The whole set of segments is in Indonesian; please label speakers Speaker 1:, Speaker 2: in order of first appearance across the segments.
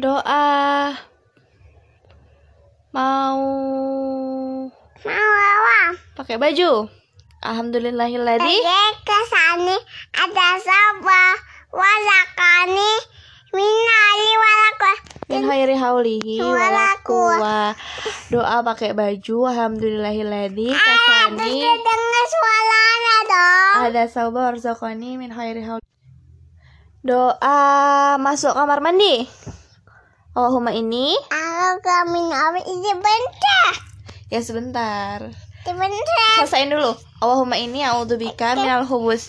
Speaker 1: Doa mau
Speaker 2: Mau apa?
Speaker 1: pakai baju. Alhamdulillahilladzi
Speaker 2: kesani ada sapa walakani minali walakwa
Speaker 1: min khairi haulihi wala
Speaker 2: Wala
Speaker 1: quwwa. Doa pakai baju alhamdulillahilladzi
Speaker 2: Terus
Speaker 1: kasani
Speaker 2: dengar suaranya dong
Speaker 1: ada sabar warzaqani min khairi haul. Doa masuk kamar mandi. Allahumma ini
Speaker 2: Aku kami nabi ini bentar
Speaker 1: ya sebentar.
Speaker 2: Sebentar
Speaker 1: Selesaiin dulu. Allahumma ini a'udzubika minal
Speaker 2: habais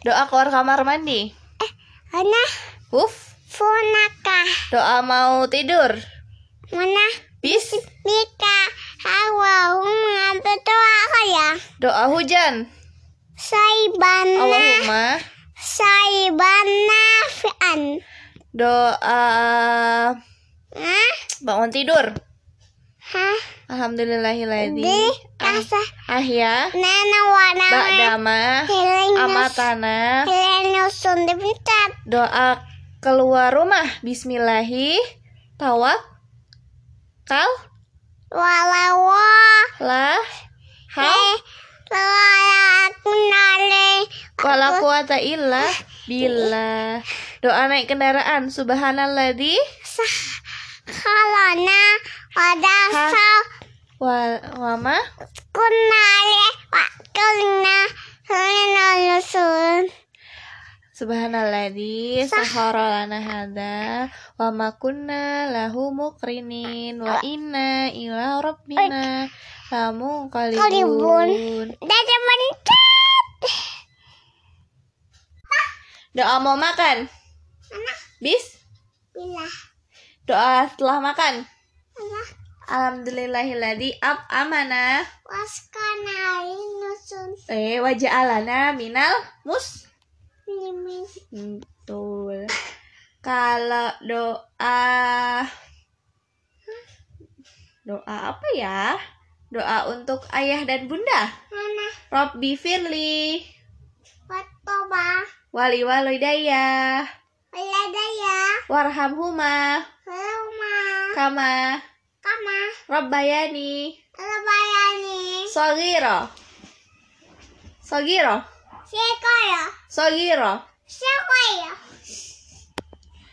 Speaker 1: Doa keluar kamar mandi.
Speaker 2: Mana
Speaker 1: Uf.
Speaker 2: funaka
Speaker 1: Doa mau tidur.
Speaker 2: Mana
Speaker 1: Bis.
Speaker 2: Bika mengambil doa kaya
Speaker 1: Doa hujan.
Speaker 2: Saibana
Speaker 1: Allahumma.
Speaker 2: Saibana fi'an
Speaker 1: Doa
Speaker 2: Hah?
Speaker 1: bangun tidur.
Speaker 2: Hah?
Speaker 1: Alhamdulillahilladzi
Speaker 2: kasah
Speaker 1: ahya
Speaker 2: Nana
Speaker 1: ba'dama
Speaker 2: Hilang
Speaker 1: amatana. Doa keluar rumah. Bismillahi. Tawak. Kal.
Speaker 2: Walawa.
Speaker 1: Hal.
Speaker 2: Eh Wala aku nale
Speaker 1: wala quwata illa billah doa naik kendaraan. Subhanalladzi.
Speaker 2: Kalana Ada
Speaker 1: Hah?
Speaker 2: sa
Speaker 1: wa wama
Speaker 2: Kunale Wakulna Hana nyusun
Speaker 1: subhanalladzi sahara lana hadza wa ma kunna lahu muqrinin wa inna ila rabbina lamunqalibun.
Speaker 2: Bentar
Speaker 1: doa mau makan bis?
Speaker 2: Bila
Speaker 1: doa setelah makan?
Speaker 2: Bila
Speaker 1: alhamdulillahilladzi ab amana.
Speaker 2: Waskana Nyusun
Speaker 1: eh wajah alana minal mus.
Speaker 2: Limin
Speaker 1: betul. Kalau doa doa apa ya? Doa untuk ayah dan bunda?
Speaker 2: Mana?
Speaker 1: Robbi firli.
Speaker 2: Watoba
Speaker 1: wali walidayya
Speaker 2: Waladaya
Speaker 1: warhamhuma.
Speaker 2: Rumah
Speaker 1: kama.
Speaker 2: Kama.
Speaker 1: Rabbayani.
Speaker 2: Lebayani
Speaker 1: sogiro sogiro
Speaker 2: Sekoyo
Speaker 1: sogiro
Speaker 2: Sekoyo